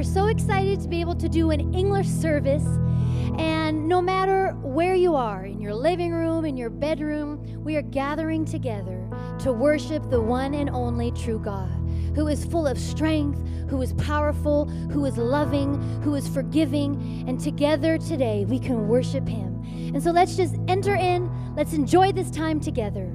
are so excited to be able to do an English service. And no matter where you are, in your living room, in your bedroom, we are gathering together to worship the one and only true God, who is full of strength, who is powerful, who is loving, who is forgiving. And together today, we can worship him. And so let's just enter in, let's enjoy this time together.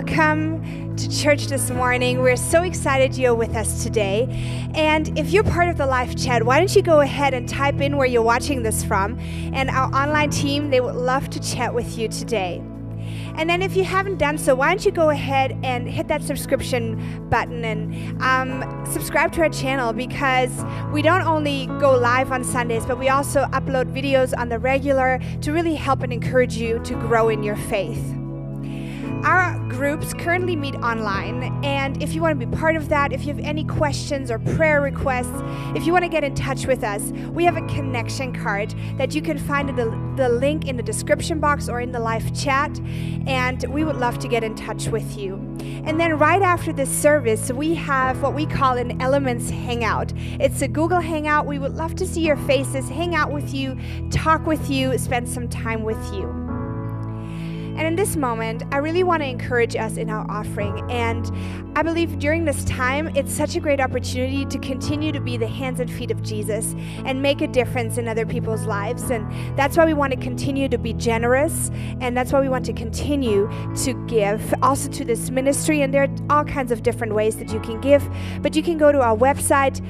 welcome to church this morning. We're so excited you're with us today. And if you're part of the live chat, why don't you go ahead and type in where you're watching this from? And our online team, they would love to chat with you today. And then if you haven't done so, why don't you go ahead and hit that subscription button and um, subscribe to our channel because we don't only go live on Sundays, but we also upload videos on the regular to really help and encourage you to grow in your faith groups currently meet online, and if you want to be part of that, if you have any questions or prayer requests, if you want to get in touch with us, we have a connection card that you can find in the, the link in the description box or in the live chat, and we would love to get in touch with you. And then right after this service, we have what we call an Elements Hangout. It's a Google Hangout. We would love to see your faces, hang out with you, talk with you, spend some time with you. And in this moment, I really want to encourage us in our offering. And I believe during this time, it's such a great opportunity to continue to be the hands and feet of Jesus and make a difference in other people's lives. And that's why we want to continue to be generous. And that's why we want to continue to give also to this ministry. And there are all kinds of different ways that you can give. But you can go to our website,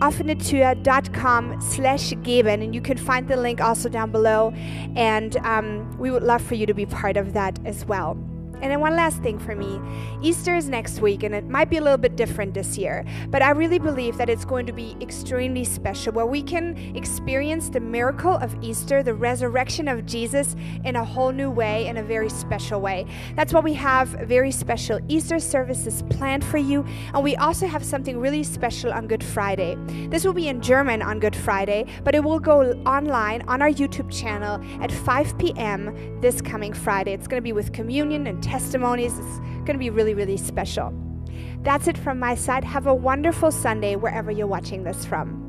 offenetür.com slash geben and you can find the link also down below. And um, we would love for you to be part of that as well and then one last thing for me Easter is next week, and it might be a little bit different this year, but I really believe that it's going to be extremely special where we can experience the miracle of Easter, the resurrection of Jesus, in a whole new way, in a very special way. That's why we have very special Easter services planned for you, and we also have something really special on Good Friday. This will be in German on Good Friday, but it will go online on our YouTube channel at 5 p.m. this coming Friday. It's going to be with communion and testimonies. It's going to be really, really special. That's it from my side. Have a wonderful Sunday wherever you're watching this from.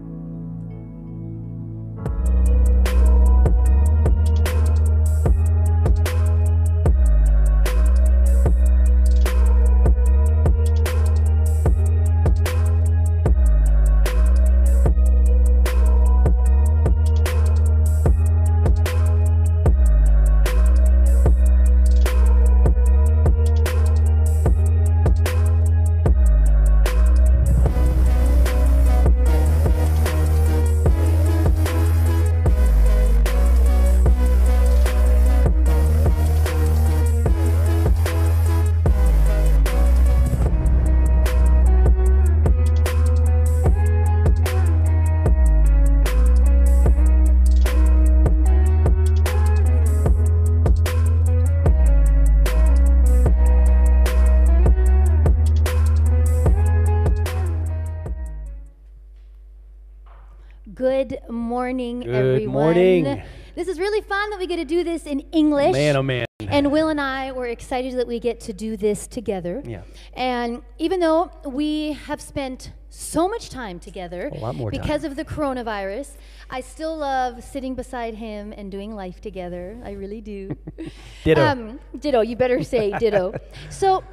Morning, Good everyone. morning. This is really fun that we get to do this in English. Man, oh man. And Will and I were excited that we get to do this together. Yeah. And even though we have spent so much time together A lot more time. because of the coronavirus, I still love sitting beside him and doing life together. I really do. Ditto. Um, ditto. You better say ditto. so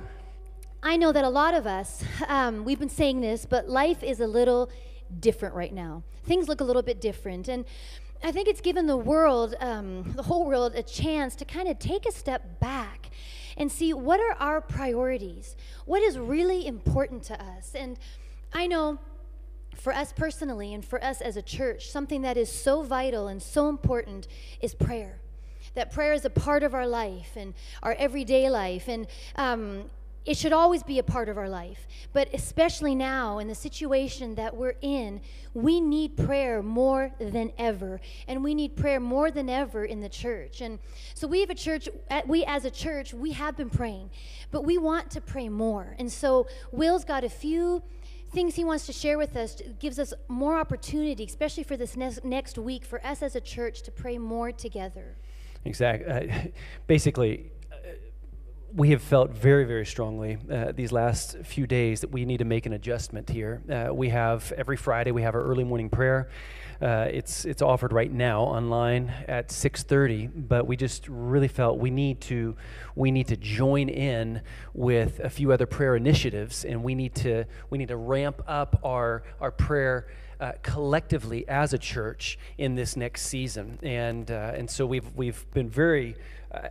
I know that a lot of us, um, we've been saying this, but life is a little different right now. Things look a little bit different. And I think it's given the world, um, the whole world, a chance to kind of take a step back and see what are our priorities? What is really important to us? And I know for us personally and for us as a church, something that is so vital and so important is prayer. That prayer is a part of our life and our everyday life. And um, it should always be a part of our life. But especially now, in the situation that we're in, we need prayer more than ever. And we need prayer more than ever in the church. And so we have a church, we as a church, we have been praying, but we want to pray more. And so Will's got a few things he wants to share with us gives us more opportunity, especially for this next, next week, for us as a church to pray more together. Exactly. Uh, basically, we have felt very, very strongly uh, these last few days that we need to make an adjustment here. Uh, we have every Friday we have our early morning prayer. Uh, it's it's offered right now online at 6:30, but we just really felt we need to we need to join in with a few other prayer initiatives, and we need to we need to ramp up our our prayer. Uh, collectively as a church in this next season, and uh, and so we've we've been very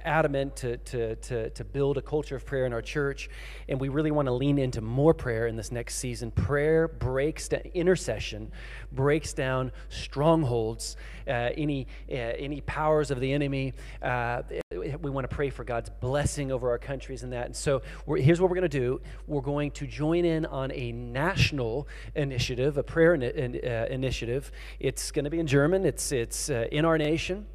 adamant to, to, to, to build a culture of prayer in our church, and we really want to lean into more prayer in this next season. Prayer breaks down, intercession breaks down strongholds, uh, any, uh, any powers of the enemy. Uh, we want to pray for God's blessing over our countries and that. And so here's what we're going to do we're going to join in on a national initiative, a prayer in, in, uh, initiative. It's going to be in German, it's, it's uh, in our nation.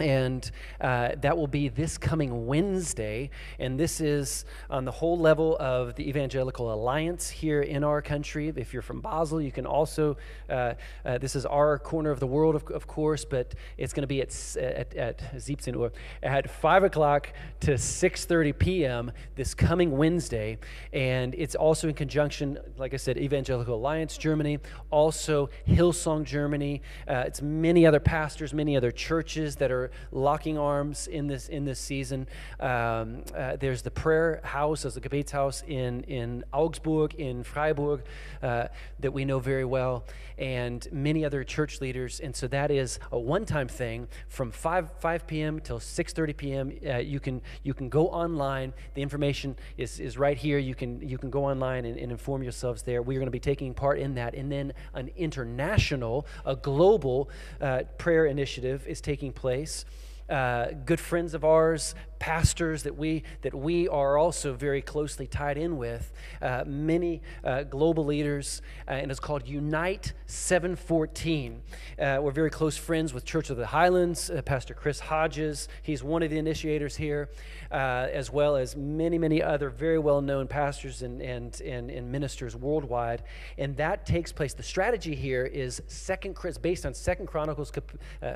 And uh, that will be this coming Wednesday. And this is on the whole level of the Evangelical Alliance here in our country. If you're from Basel, you can also, uh, uh, this is our corner of the world, of, of course, but it's going to be at, at, at 17 Uhr, at 5 o'clock to 6.30 p.m. this coming Wednesday. And it's also in conjunction, like I said, Evangelical Alliance Germany, also Hillsong Germany. Uh, it's many other pastors, many other churches that are locking arms in this in this season. Um, uh, there's the prayer house, as the Gebetshaus in in Augsburg, in Freiburg, uh, that we know very well, and many other church leaders. And so that is a one-time thing from 5 5 p.m. till 6:30 p.m. Uh, you can you can go online. The information is is right here. You can you can go online and, and inform yourselves there. We are going to be taking part in that, and then an international, a global uh, prayer initiative is taking place it's uh, good friends of ours, pastors that we that we are also very closely tied in with, uh, many uh, global leaders, uh, and it's called Unite 714. Uh, we're very close friends with Church of the Highlands, uh, Pastor Chris Hodges. He's one of the initiators here, as well as many many other very well known pastors and, and and and ministers worldwide. And that takes place. The strategy here is Second based on Second Chronicles cap,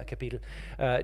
capital,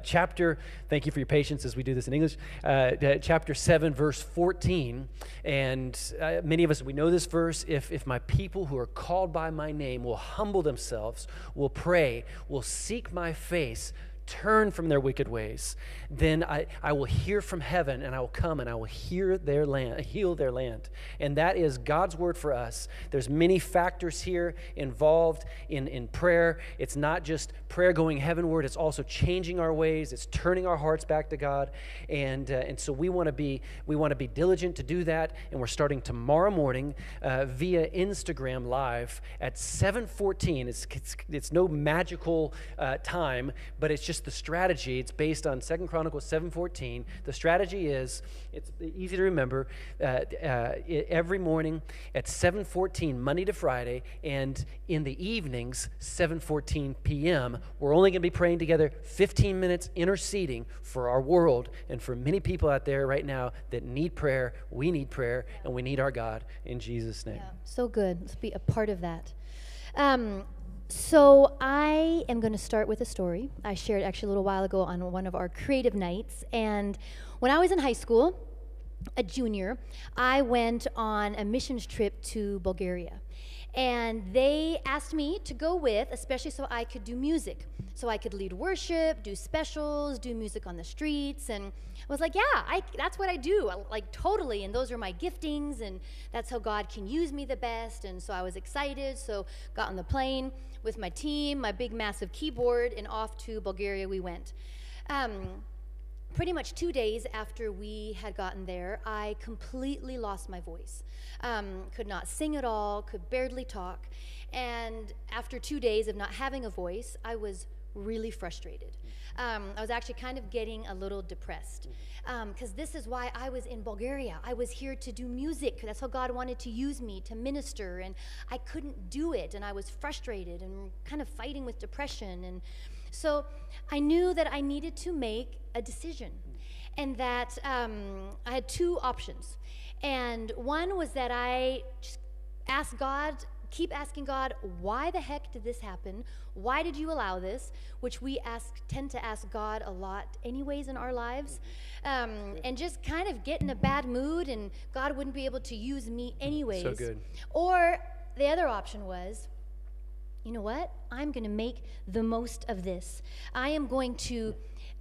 chapter Thank you for your patience as we do this in English. Uh, chapter 7, verse 14. And uh, many of us, we know this verse. If, if my people who are called by my name will humble themselves, will pray, will seek my face, turn from their wicked ways, then I, I will hear from heaven and I will come and I will hear their land, heal their land. And that is God's word for us. There's many factors here involved in, in prayer. It's not just prayer going heavenward, it's also changing our ways, it's turning our hearts back to God. And, uh, and so we want to be we want to be diligent to do that. And we're starting tomorrow morning uh, via Instagram live at 7:14. It's, it's, it's no magical uh, time, but it's just just the strategy. It's based on Second Chronicles 7.14. The strategy is, it's easy to remember, uh, uh, every morning at 7.14, Monday to Friday, and in the evenings, 7.14 p.m., we're only going to be praying together 15 minutes interceding for our world and for many people out there right now that need prayer. We need prayer, and we need our God in Jesus' name. Yeah, so good. Let's be a part of that. Um, so, I am going to start with a story I shared actually a little while ago on one of our creative nights. And when I was in high school, a junior, I went on a missions trip to Bulgaria. And they asked me to go with, especially so I could do music. So I could lead worship, do specials, do music on the streets. And I was like, yeah, I, that's what I do, like totally. And those are my giftings, and that's how God can use me the best. And so I was excited. So got on the plane with my team, my big massive keyboard, and off to Bulgaria we went. Um, pretty much two days after we had gotten there, I completely lost my voice. Um, could not sing at all, could barely talk. And after two days of not having a voice, I was really frustrated. Um, I was actually kind of getting a little depressed because um, this is why I was in Bulgaria. I was here to do music. That's how God wanted to use me to minister, and I couldn't do it, and I was frustrated and kind of fighting with depression. And so I knew that I needed to make a decision, and that um, I had two options. And one was that I just asked God keep asking God, why the heck did this happen? Why did you allow this? Which we ask, tend to ask God a lot, anyways, in our lives. Um, and just kind of get in a bad mood, and God wouldn't be able to use me, anyways. So good. Or the other option was, you know what? I'm going to make the most of this. I am going to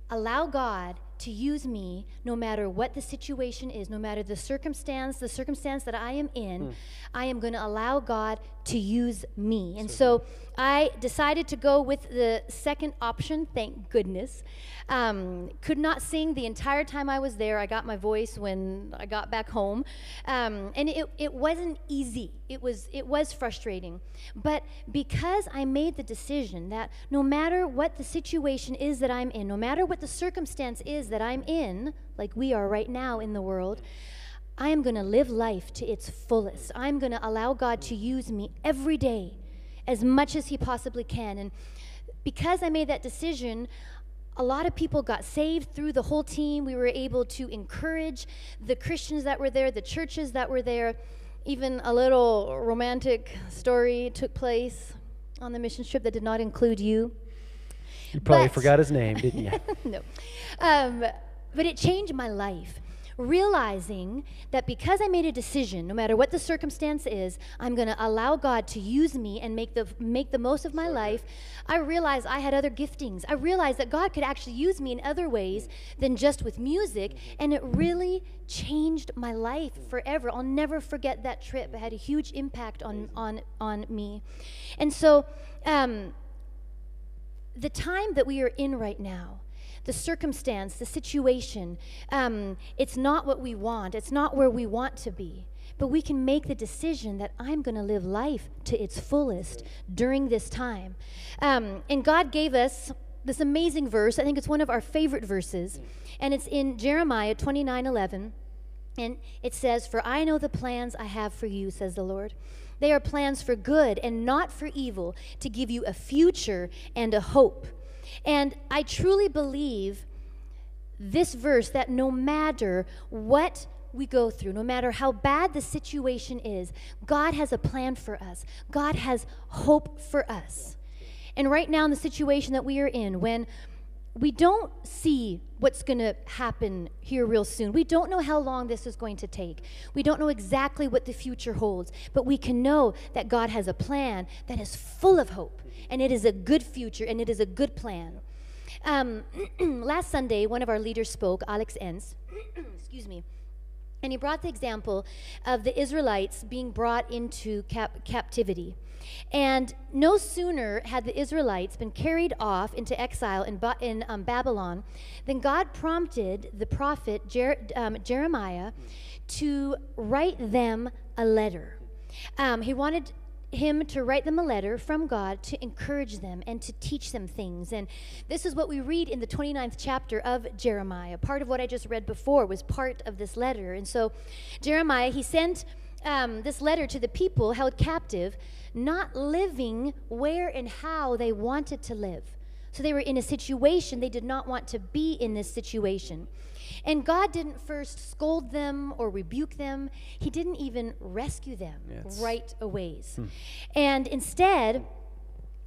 allow God to use me no matter what the situation is, no matter the circumstance, the circumstance that I am in, mm. I am going to allow God to use me. And so, so I decided to go with the second option, thank goodness. Um, could not sing the entire time I was there. I got my voice when I got back home. Um, and it, it wasn't easy. It was, it was frustrating. But because I made the decision that no matter what the situation is that I'm in, no matter what the circumstance is that I'm in, like we are right now in the world, I am going to live life to its fullest. I'm going to allow God to use me every day as much as He possibly can. And because I made that decision, a lot of people got saved through the whole team. We were able to encourage the Christians that were there, the churches that were there. Even a little romantic story took place on the mission trip that did not include you. You probably But- forgot his name, didn't you? no. Um, but it changed my life. Realizing that because I made a decision, no matter what the circumstance is, I'm going to allow God to use me and make the make the most of my life. I realized I had other giftings. I realized that God could actually use me in other ways than just with music, and it really changed my life forever. I'll never forget that trip. It had a huge impact on on on me, and so. Um, the time that we are in right now, the circumstance, the situation, um, it's not what we want. It's not where we want to be. But we can make the decision that I'm going to live life to its fullest during this time. Um, and God gave us this amazing verse. I think it's one of our favorite verses. And it's in Jeremiah 29 11. And it says, For I know the plans I have for you, says the Lord. They are plans for good and not for evil, to give you a future and a hope. And I truly believe this verse that no matter what we go through, no matter how bad the situation is, God has a plan for us. God has hope for us. And right now, in the situation that we are in, when we don't see what's going to happen here real soon. We don't know how long this is going to take. We don't know exactly what the future holds, but we can know that God has a plan that is full of hope, and it is a good future, and it is a good plan. Um, last Sunday, one of our leaders spoke, Alex Enns. excuse me. And he brought the example of the Israelites being brought into cap- captivity. And no sooner had the Israelites been carried off into exile in, ba- in um, Babylon than God prompted the prophet Jer- um, Jeremiah to write them a letter. Um, he wanted him to write them a letter from God to encourage them and to teach them things. And this is what we read in the 29th chapter of Jeremiah. Part of what I just read before was part of this letter. And so, Jeremiah, he sent um, this letter to the people held captive, not living where and how they wanted to live. So they were in a situation they did not want to be in this situation. And God didn't first scold them or rebuke them. He didn't even rescue them Yes. right away. And instead,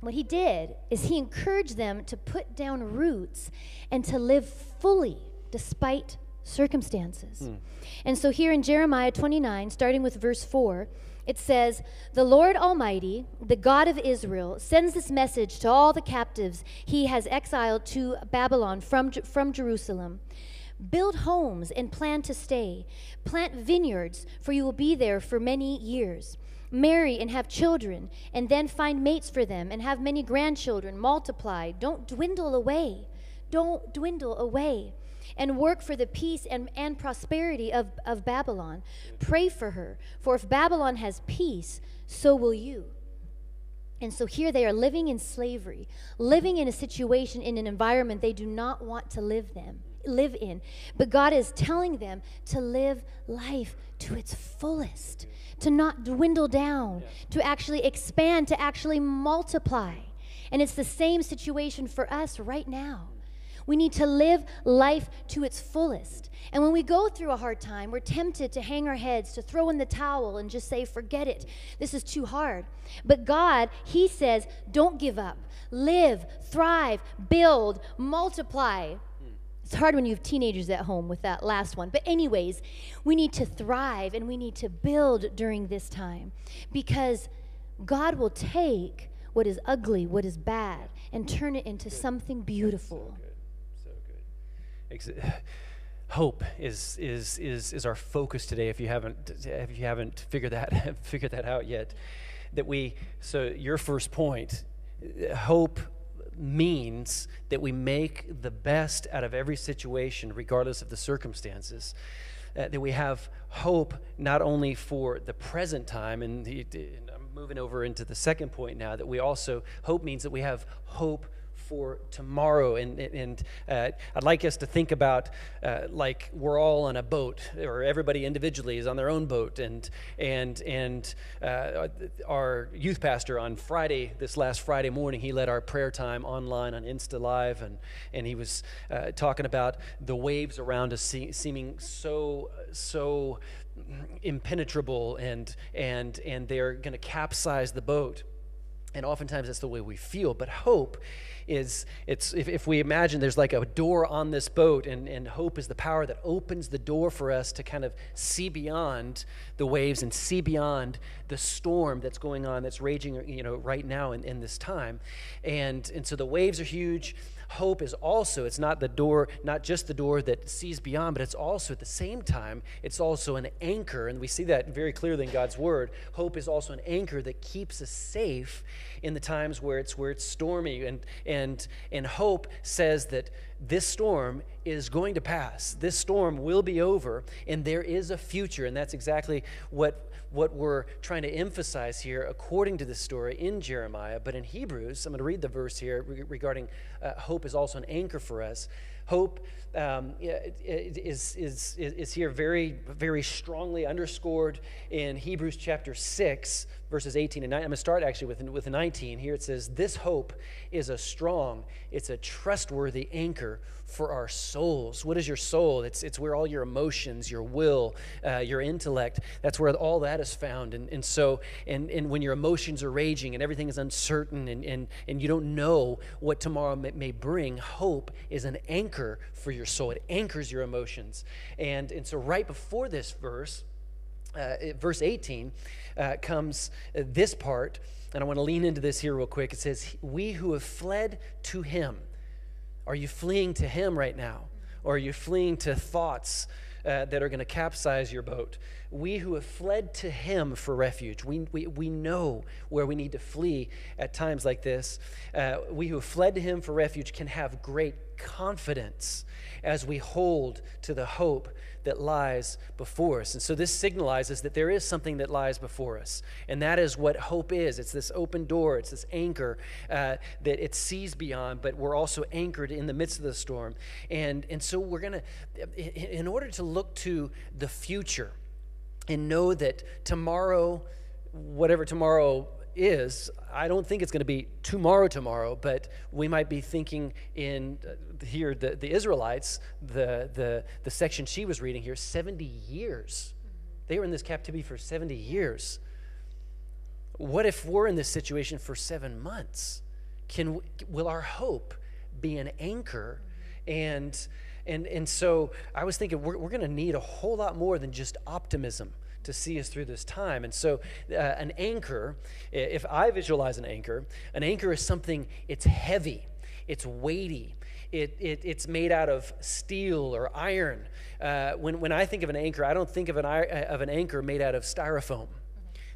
what he did is he encouraged them to put down roots and to live fully despite circumstances. Hmm. And so here in Jeremiah 29, starting with verse 4, it says, The Lord Almighty, the God of Israel, sends this message to all the captives he has exiled to Babylon from, from Jerusalem. Build homes and plan to stay. Plant vineyards, for you will be there for many years. Marry and have children, and then find mates for them, and have many grandchildren. Multiply. Don't dwindle away. Don't dwindle away. And work for the peace and, and prosperity of, of Babylon. Pray for her, for if Babylon has peace, so will you. And so here they are living in slavery, living in a situation in an environment they do not want to live them live in. But God is telling them to live life to its fullest, to not dwindle down, to actually expand, to actually multiply. And it's the same situation for us right now. We need to live life to its fullest. And when we go through a hard time, we're tempted to hang our heads, to throw in the towel and just say, forget it. This is too hard. But God, He says, don't give up. Live, thrive, build, multiply. It's hard when you have teenagers at home with that last one. But, anyways, we need to thrive and we need to build during this time because God will take what is ugly, what is bad, and turn it into something beautiful. Hope is, is, is, is our focus today. If you haven't, if you haven't figured that figured that out yet, that we. So your first point, uh, hope means that we make the best out of every situation, regardless of the circumstances. Uh, that we have hope not only for the present time, and, the, and I'm moving over into the second point now. That we also hope means that we have hope for tomorrow. And, and uh, I'd like us to think about uh, like we're all on a boat, or everybody individually is on their own boat. And, and, and uh, our youth pastor on Friday, this last Friday morning, he led our prayer time online on Insta Live. And, and he was uh, talking about the waves around us see, seeming so, so impenetrable and, and, and they're going to capsize the boat. And oftentimes that's the way we feel. But hope is, it's, if, if we imagine there's like a door on this boat, and, and hope is the power that opens the door for us to kind of see beyond the waves and see beyond the storm that's going on, that's raging you know, right now in, in this time. And, and so the waves are huge hope is also it's not the door not just the door that sees beyond but it's also at the same time it's also an anchor and we see that very clearly in god's word. Hope is also an anchor that keeps us safe in the times where it's where it's stormy and and and hope says that this storm is going to pass this storm will be over and there is a future and that's exactly what what we're trying to emphasize here according to this story in Jeremiah. But in Hebrews, I'm going to read the verse here regarding uh, hope is also an anchor for us. Hope um, is, is, is here very, very strongly underscored in Hebrews chapter 6, verses 18 and 19. I'm going to start actually with, with 19. Here it says, This hope is a strong, it's a trustworthy anchor for our souls. What is your soul? It's, it's where all your emotions, your will, uh, your intellect, that's where all that is found. And, and so, and, and when your emotions are raging and everything is uncertain and, and, and you don't know what tomorrow may, may bring, hope is an anchor for your soul. It anchors your emotions. And, and so, right before this verse, uh, verse 18, uh, comes uh, this part, and I want to lean into this here real quick. It says, We who have fled to him. Are you fleeing to him right now? Or are you fleeing to thoughts uh, that are going to capsize your boat? We who have fled to him for refuge, we, we, we know where we need to flee at times like this. Uh, we who have fled to him for refuge can have great confidence as we hold to the hope that lies before us. And so this signalizes that there is something that lies before us. And that is what hope is it's this open door, it's this anchor uh, that it sees beyond, but we're also anchored in the midst of the storm. And, and so we're going to, in order to look to the future and know that tomorrow, whatever tomorrow is, I don't think it's going to be tomorrow, tomorrow, but we might be thinking in uh, here, the, the Israelites, the, the, the section she was reading here, 70 years. They were in this captivity for 70 years. What if we're in this situation for seven months? Can, will our hope be an anchor? And, and, and so I was thinking we're, we're going to need a whole lot more than just optimism to see us through this time. And so, uh, an anchor, if I visualize an anchor, an anchor is something, it's heavy, it's weighty, it, it, it's made out of steel or iron. Uh, when, when I think of an anchor, I don't think of an, uh, of an anchor made out of styrofoam.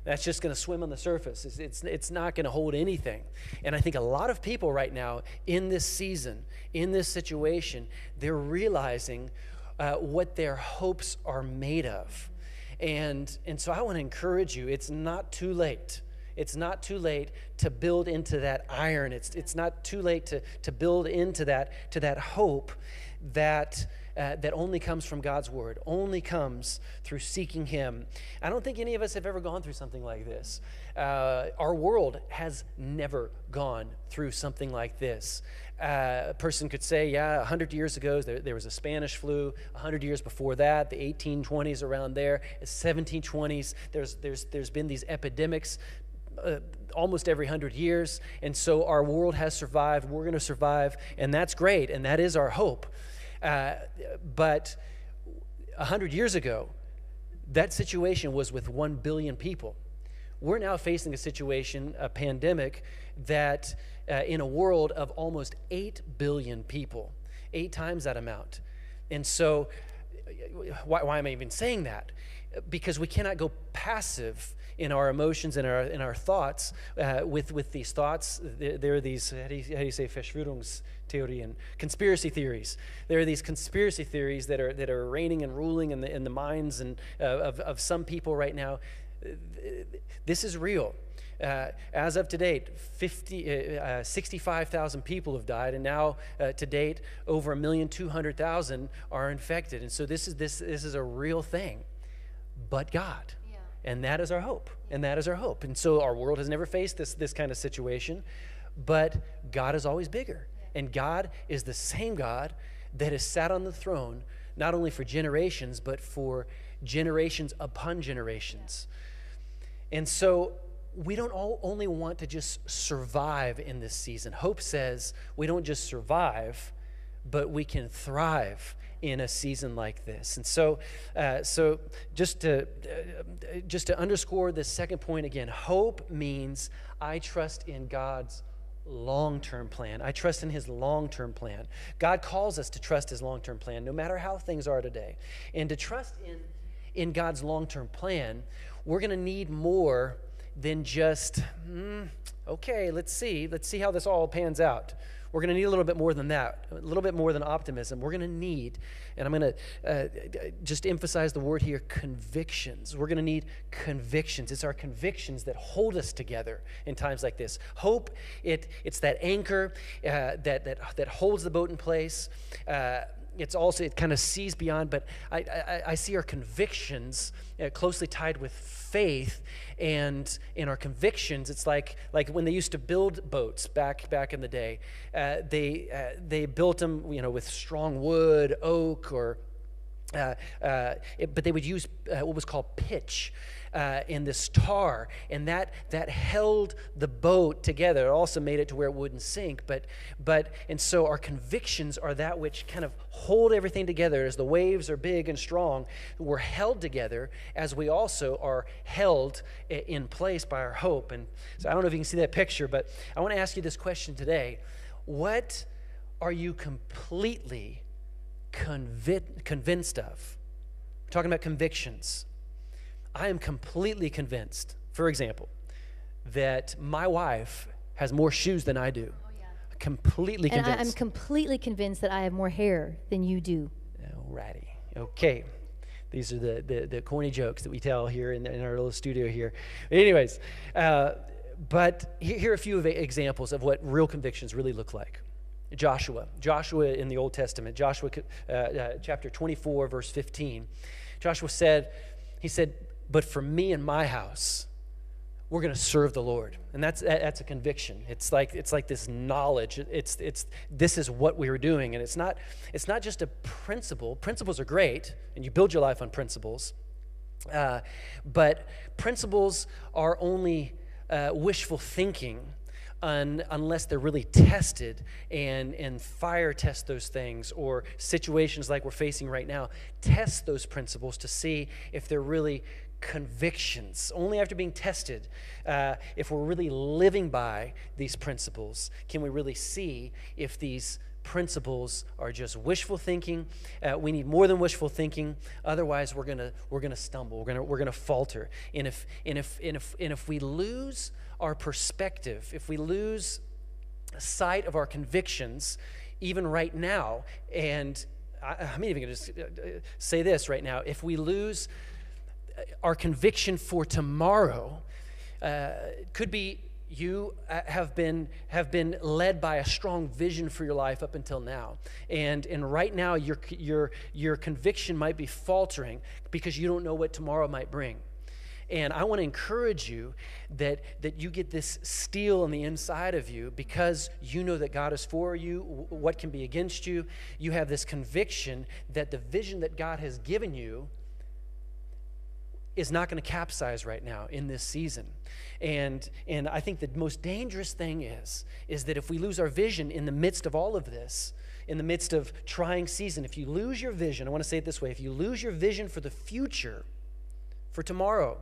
That's just going to swim on the surface. It's, it's, it's not going to hold anything. And I think a lot of people right now in this season, in this situation, they're realizing uh, what their hopes are made of. And, and so I want to encourage you it's not too late. It's not too late to build into that iron. It's, it's not too late to, to build into that, to that hope that, uh, that only comes from God's word, only comes through seeking Him. I don't think any of us have ever gone through something like this. Uh, our world has never gone through something like this. Uh, a person could say, yeah, 100 years ago, there, there, was a Spanish flu. 100 years before that, the 1820s around there, 1720s, there's, there's, there's been these epidemics uh, almost every 100 years. And so our world has survived. We're going to survive. And that's great. And that is our hope. Uh, but 100 years ago, that situation was with 1 billion people. We're now facing a situation, a pandemic, that uh, in a world of almost 8 billion people, eight times that amount. And so, why, why am I even saying that? Because we cannot go passive in our emotions and our, in our thoughts uh, with, with these thoughts. There, are these, how do, you, how do you say, Verschwörungstheory and conspiracy theories. There are these conspiracy theories that are, that are reigning and ruling in the, in the minds and, uh, of, of some people right now. This is real. Uh, as of to date, 50, uh, uh, 65,000 people have died, and now uh, to date, over a million two hundred thousand are infected. And so this is this this is a real thing. But God, yeah. and that is our hope, and that is our hope. And so our world has never faced this this kind of situation, but God is always bigger. And God is the same God that has sat on the throne not only for generations but for generations upon generations. And so we don't all only want to just survive in this season. Hope says we don't just survive, but we can thrive in a season like this. And so, uh, so just to uh, just to underscore this second point again, hope means I trust in God's long-term plan. I trust in his long-term plan. God calls us to trust his long-term plan no matter how things are today. And to trust in in God's long-term plan, we're going to need more than just, mm, okay, let's see, let's see how this all pans out. We're going to need a little bit more than that, a little bit more than optimism. We're going to need, and I'm going to uh, just emphasize the word here convictions. We're going to need convictions. It's our convictions that hold us together in times like this. Hope, it, it's that anchor uh, that, that, that holds the boat in place. Uh, it's also, it kind of sees beyond, but I, I, I see our convictions uh, closely tied with faith and in our convictions it's like like when they used to build boats back back in the day uh, they uh, they built them you know with strong wood oak or uh, uh, it, but they would use uh, what was called pitch uh, in this tar, and that that held the boat together. It also made it to where it wouldn't sink. But but and so our convictions are that which kind of hold everything together as the waves are big and strong. We're held together as we also are held in place by our hope. And so I don't know if you can see that picture, but I want to ask you this question today: What are you completely convinced of? We're talking about convictions. I am completely convinced, for example, that my wife has more shoes than I do. Oh, yeah. Completely and convinced. I, am completely convinced that I have more hair than you do. Alrighty. Okay. These are the, the, the corny jokes that we tell here in, in our little studio here. Anyways, uh, but here are a few of examples of what real convictions really look like. Joshua. Joshua in the Old Testament, Joshua uh, uh, chapter 24, verse 15. Joshua said, He said, but for me and my house, we're going to serve the Lord. And that's, that's a conviction. It's like, it's like this knowledge. It's, it's, this is what we are doing. And it's not, it's not just a principle. Principles are great, and you build your life on principles. Uh, but principles are only uh, wishful thinking un, unless they're really tested and, and fire test those things or situations like we're facing right now. Test those principles to see if they're really convictions, only after being tested, uh, if we're really living by these principles, can we really see if these principles are just wishful thinking. Uh, we need more than wishful thinking. Otherwise, we're gonna we're gonna stumble. We're gonna we're gonna falter. And if and if and if and if we lose our perspective, if we lose sight of our convictions, even right now, and I, I'm even gonna just uh, uh, say this right now: if we lose our conviction for tomorrow uh, could be you uh, have been have been led by a strong vision for your life up until now. And and right now your your your conviction might be faltering because you don't know what tomorrow might bring. And i want to encourage you that that you get this steel on the inside of you because you know that god is for you what can be against you. You have this conviction that the vision that god has given you is not going to capsize right now in this season. And, and I think the most dangerous thing is, is that if we lose our vision in the midst of all of this, in the midst of trying season, if you lose your vision, I want to say it this way if you lose your vision for the future, for tomorrow,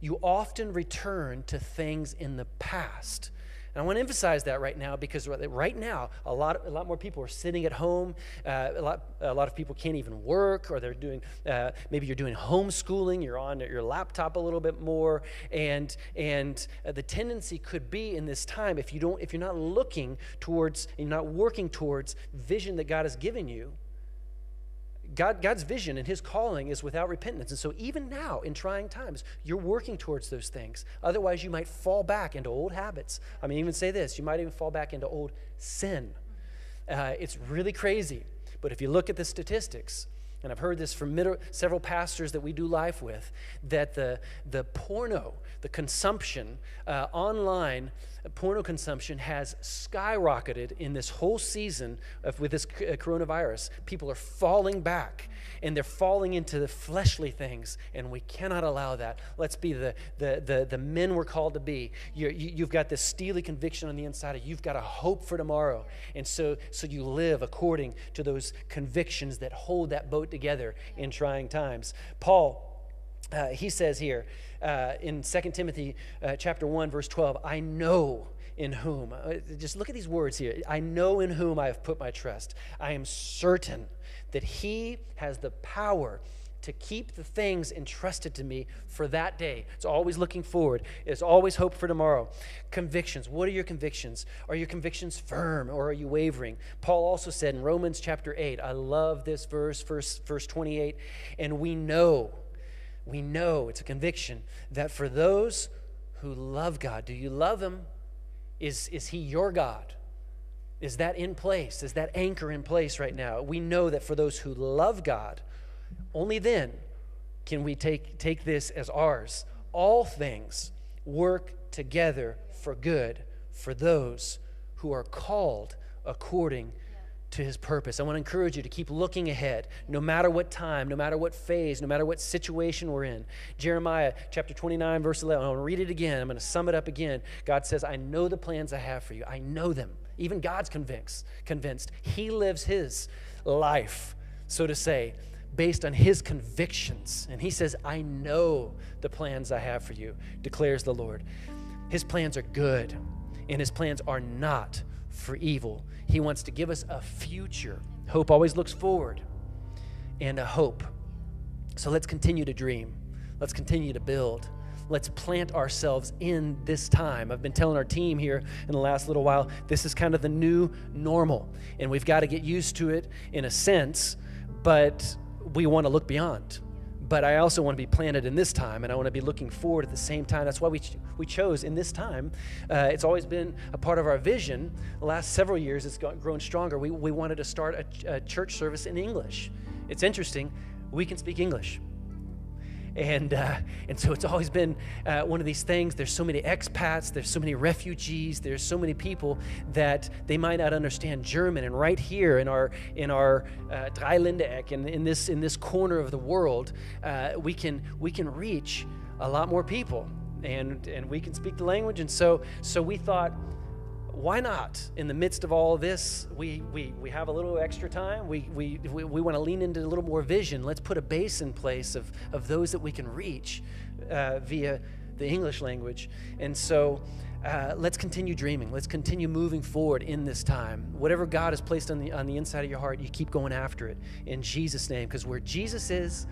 you often return to things in the past and I want to emphasize that right now because right now, a lot, a lot more people are sitting at home. Uh, a, lot, a lot of people can't even work, or they're doing, uh, maybe you're doing homeschooling, you're on your laptop a little bit more. And, and uh, the tendency could be in this time, if, you don't, if you're not looking towards, you're not working towards vision that God has given you, God, God's vision and His calling is without repentance. And so, even now, in trying times, you're working towards those things. Otherwise, you might fall back into old habits. I mean, even say this you might even fall back into old sin. Uh, it's really crazy. But if you look at the statistics, and I've heard this from middle, several pastors that we do life with, that the, the porno, the consumption, uh, online porno consumption has skyrocketed in this whole season of, with this uh, coronavirus. People are falling back and they're falling into the fleshly things, and we cannot allow that. Let's be the, the, the, the men we're called to be. you you, have got this steely conviction on the inside of you. You've got a hope for tomorrow. And so, so you live according to those convictions that hold that boat together in trying times. Paul. Uh, he says here uh, in 2 timothy uh, chapter 1 verse 12 i know in whom uh, just look at these words here i know in whom i have put my trust i am certain that He has the power to keep the things entrusted to me for that day. It's always looking forward, it's always hope for tomorrow. Convictions. What are your convictions? Are your convictions firm or are you wavering? Paul also said in Romans chapter 8, I love this verse, verse, verse 28, and we know, we know, it's a conviction, that for those who love God, do you love Him? Is, is He your God? Is that in place? Is that anchor in place right now? We know that for those who love God, only then can we take, take this as ours. All things work together for good for those who are called according to his purpose. I want to encourage you to keep looking ahead, no matter what time, no matter what phase, no matter what situation we're in. Jeremiah chapter 29, verse 11. I'm going to read it again. I'm going to sum it up again. God says, I know the plans I have for you. I know them. Even God's convinced, convinced. He lives his life, so to say, based on his convictions. And he says, I know the plans I have for you, declares the Lord. His plans are good, and his plans are not for evil. He wants to give us a future. Hope always looks forward, and a hope. So let's continue to dream. Let's continue to build let's plant ourselves in this time. I've been telling our team here in the last little while, this is kind of the new normal, and we've got to get used to it in a sense, but we want to look beyond. But I also want to be planted in this time, and I want to be looking forward at the same time. That's why we, ch- we chose in this time. Uh, it's always been a part of our vision. The last several years, it's grown stronger. We, we wanted to start a, ch- a church service in English. It's interesting, we can speak English and uh, and so it's always been uh, one of these things. There's so many expats, there's so many refugees, there's so many people that they might not understand German. And right here in our in our uh, Dreiländereck, in, in this in this corner of the world, uh, we can we can reach a lot more people, and and we can speak the language. And so so we thought why not? In the midst of all this, we, we, we have a little extra time. We, we, we, we want to lean into a little more vision. Let's put a base in place of, of those that we can reach uh, via the English language. And so uh, let's continue dreaming. Let's continue moving forward in this time. Whatever God has placed on the, on the inside of your heart, you keep going after it in Jesus' name. Because where Jesus is,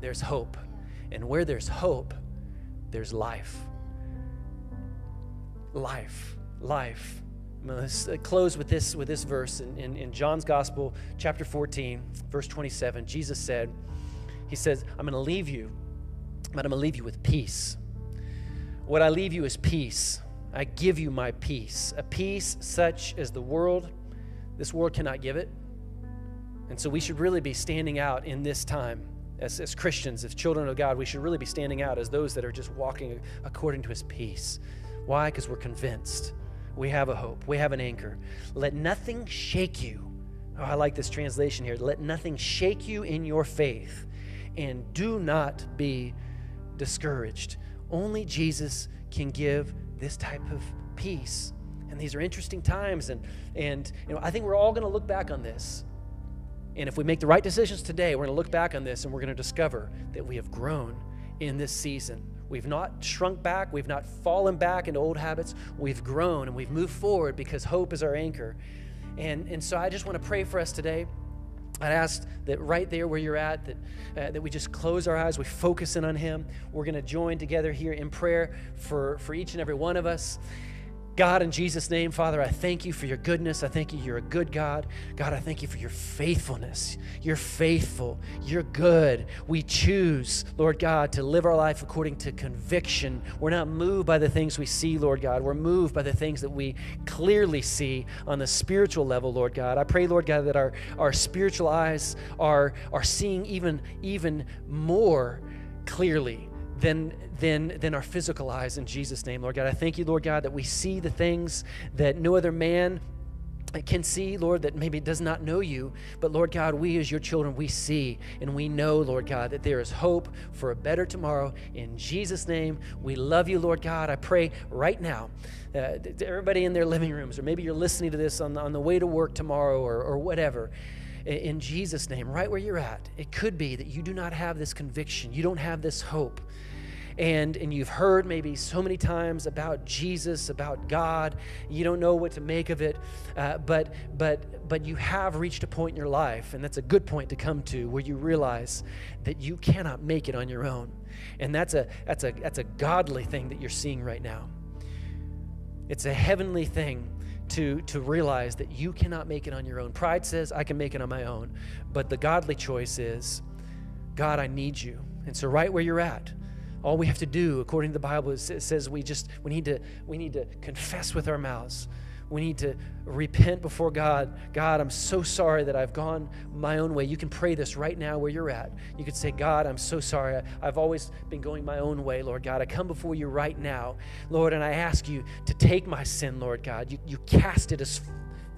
there's hope. And where there's hope, there's life. Life. Life. I'm going to uh, close with this, with this verse in, in, in John's Gospel, chapter 14, verse 27. Jesus said, He says, I'm going to leave you, but I'm going to leave you with peace. What I leave you is peace. I give you my peace, a peace such as the world, this world cannot give it. And so we should really be standing out in this time as, as Christians, as children of God. We should really be standing out as those that are just walking according to his peace. Why? Because we're convinced we have a hope, we have an anchor. Let nothing shake you. Oh, I like this translation here. Let nothing shake you in your faith, and do not be discouraged. Only Jesus can give this type of peace. And these are interesting times, and, and you know, I think we're all going to look back on this. And if we make the right decisions today, we're going to look back on this and we're going to discover that we have grown in this season. We've not shrunk back. We've not fallen back into old habits. We've grown and we've moved forward because hope is our anchor. And, and so I just want to pray for us today. I'd ask that right there where you're at, that, uh, that we just close our eyes, we focus in on Him. We're going to join together here in prayer for, for each and every one of us. God, in Jesus' name, Father, I thank you for your goodness. I thank you, you're a good God. God, I thank you for your faithfulness. You're faithful. You're good. We choose, Lord God, to live our life according to conviction. We're not moved by the things we see, Lord God. We're moved by the things that we clearly see on the spiritual level, Lord God. I pray, Lord God, that our, our spiritual eyes are, are seeing even, even more clearly than, than, than our physical eyes in Jesus' name, Lord God. I thank you, Lord God, that we see the things that no other man can see, Lord, that maybe does not know you. But Lord God, we as your children, we see and we know, Lord God, that there is hope for a better tomorrow. In Jesus' name, we love you, Lord God. I pray right now uh, to everybody in their living rooms, or maybe you're listening to this on the, on the way to work tomorrow or, or whatever in Jesus' name, right where you're at. It could be that you do not have this conviction, you don't have this hope and and you've heard maybe so many times about Jesus, about God, you don't know what to make of it, uh, but but but you have reached a point in your life, and that's a good point to come to, where you realize that you cannot make it on your own, and that's a that's a that's a godly thing that you're seeing right now. It's a heavenly thing to, to realize that you cannot make it on your own. Pride says, I can make it on my own. But the godly choice is, God, I need you. And so, right where you're at, all we have to do, according to the Bible, is it says we just we need to we need to confess with our mouths. We need to repent before God. God, I'm so sorry that I've gone my own way. You can pray this right now where you're at. You could say, God, I'm so sorry. I, have always been going my own way, Lord God. I come before you right now, Lord, and I ask you to take my sin, Lord God. You, you cast it as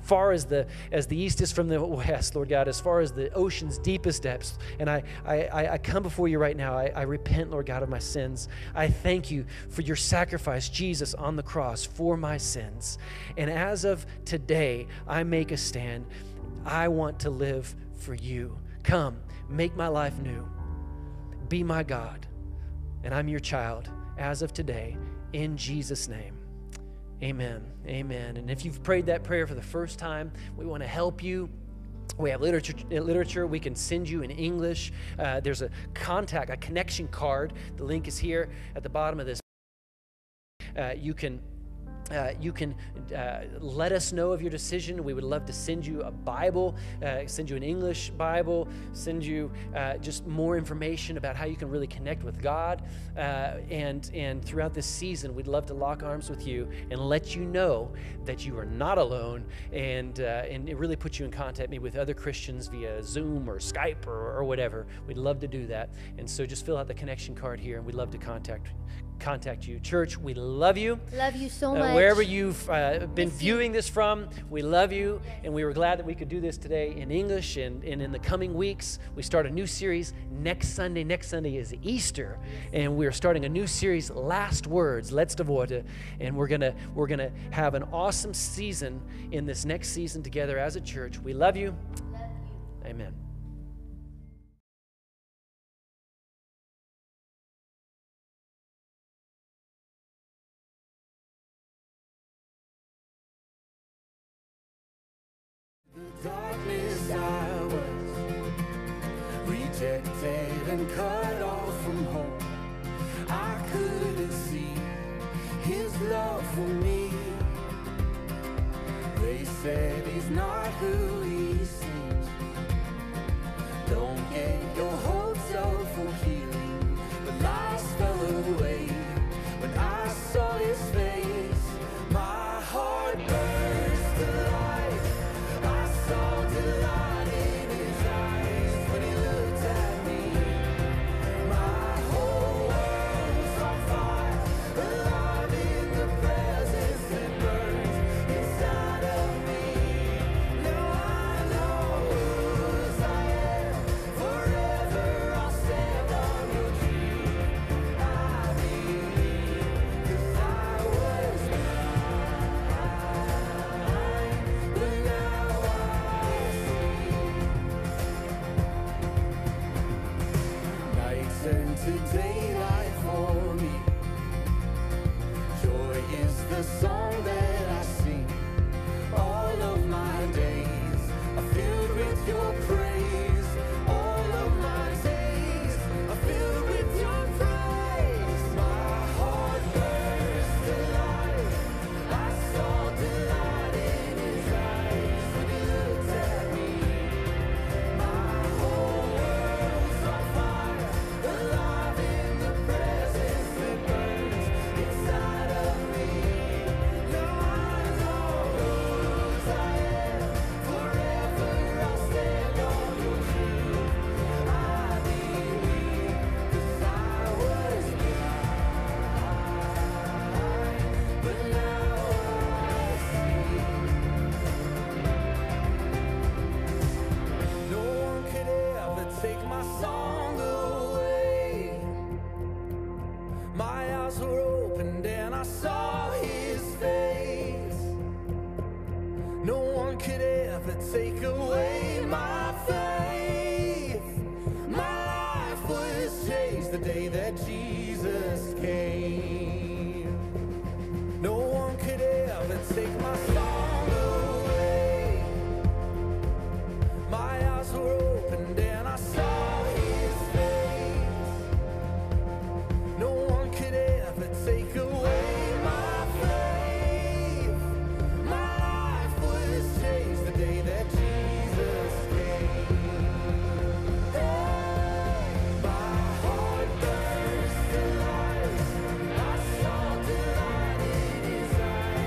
far as the as the east is from the west, Lord God, as far as the ocean's deepest depths. And I I, I come before you right now. I, I repent, Lord God, of my sins. I thank you for your sacrifice, Jesus, on the cross for my sins. And as of today, I make a stand. I want to live for you. Come, make my life new. Be my God. And I'm your child as of today, in Jesus' name. Amen. Amen. And if you've prayed that prayer for the first time, we want to help you. We have literature, literature we can send you in English. Uh, there's a contact, a connection card. The link is here at the bottom of this. Uh, you can uh, you can uh, let us know of your decision. We would love to send you a Bible, uh, send you an English Bible, send you uh, just more information about how you can really connect with God. Uh, and, and throughout this season, we'd love to lock arms with you and let you know that you are not alone and, and it really puts you in contact maybe with other Christians via Zoom or Skype or, or whatever. We'd love to do that. And so just fill out the connection card here and we'd love to contact contact you. Church, we love you. Love you so uh, much. Wherever you've uh, been viewing this from, we love you. And we were glad that we could do this today in English. And, and in the coming weeks, we start a new series next Sunday. Next Sunday is Easter. And we're starting a new series, Last Words, Letzte Worte. And we're going to we're gonna have an awesome season in this next season together as a church. We love you. Love you. Amen. been cut off from home. I couldn't see his love for me. They said he's not who he seems. Don't get your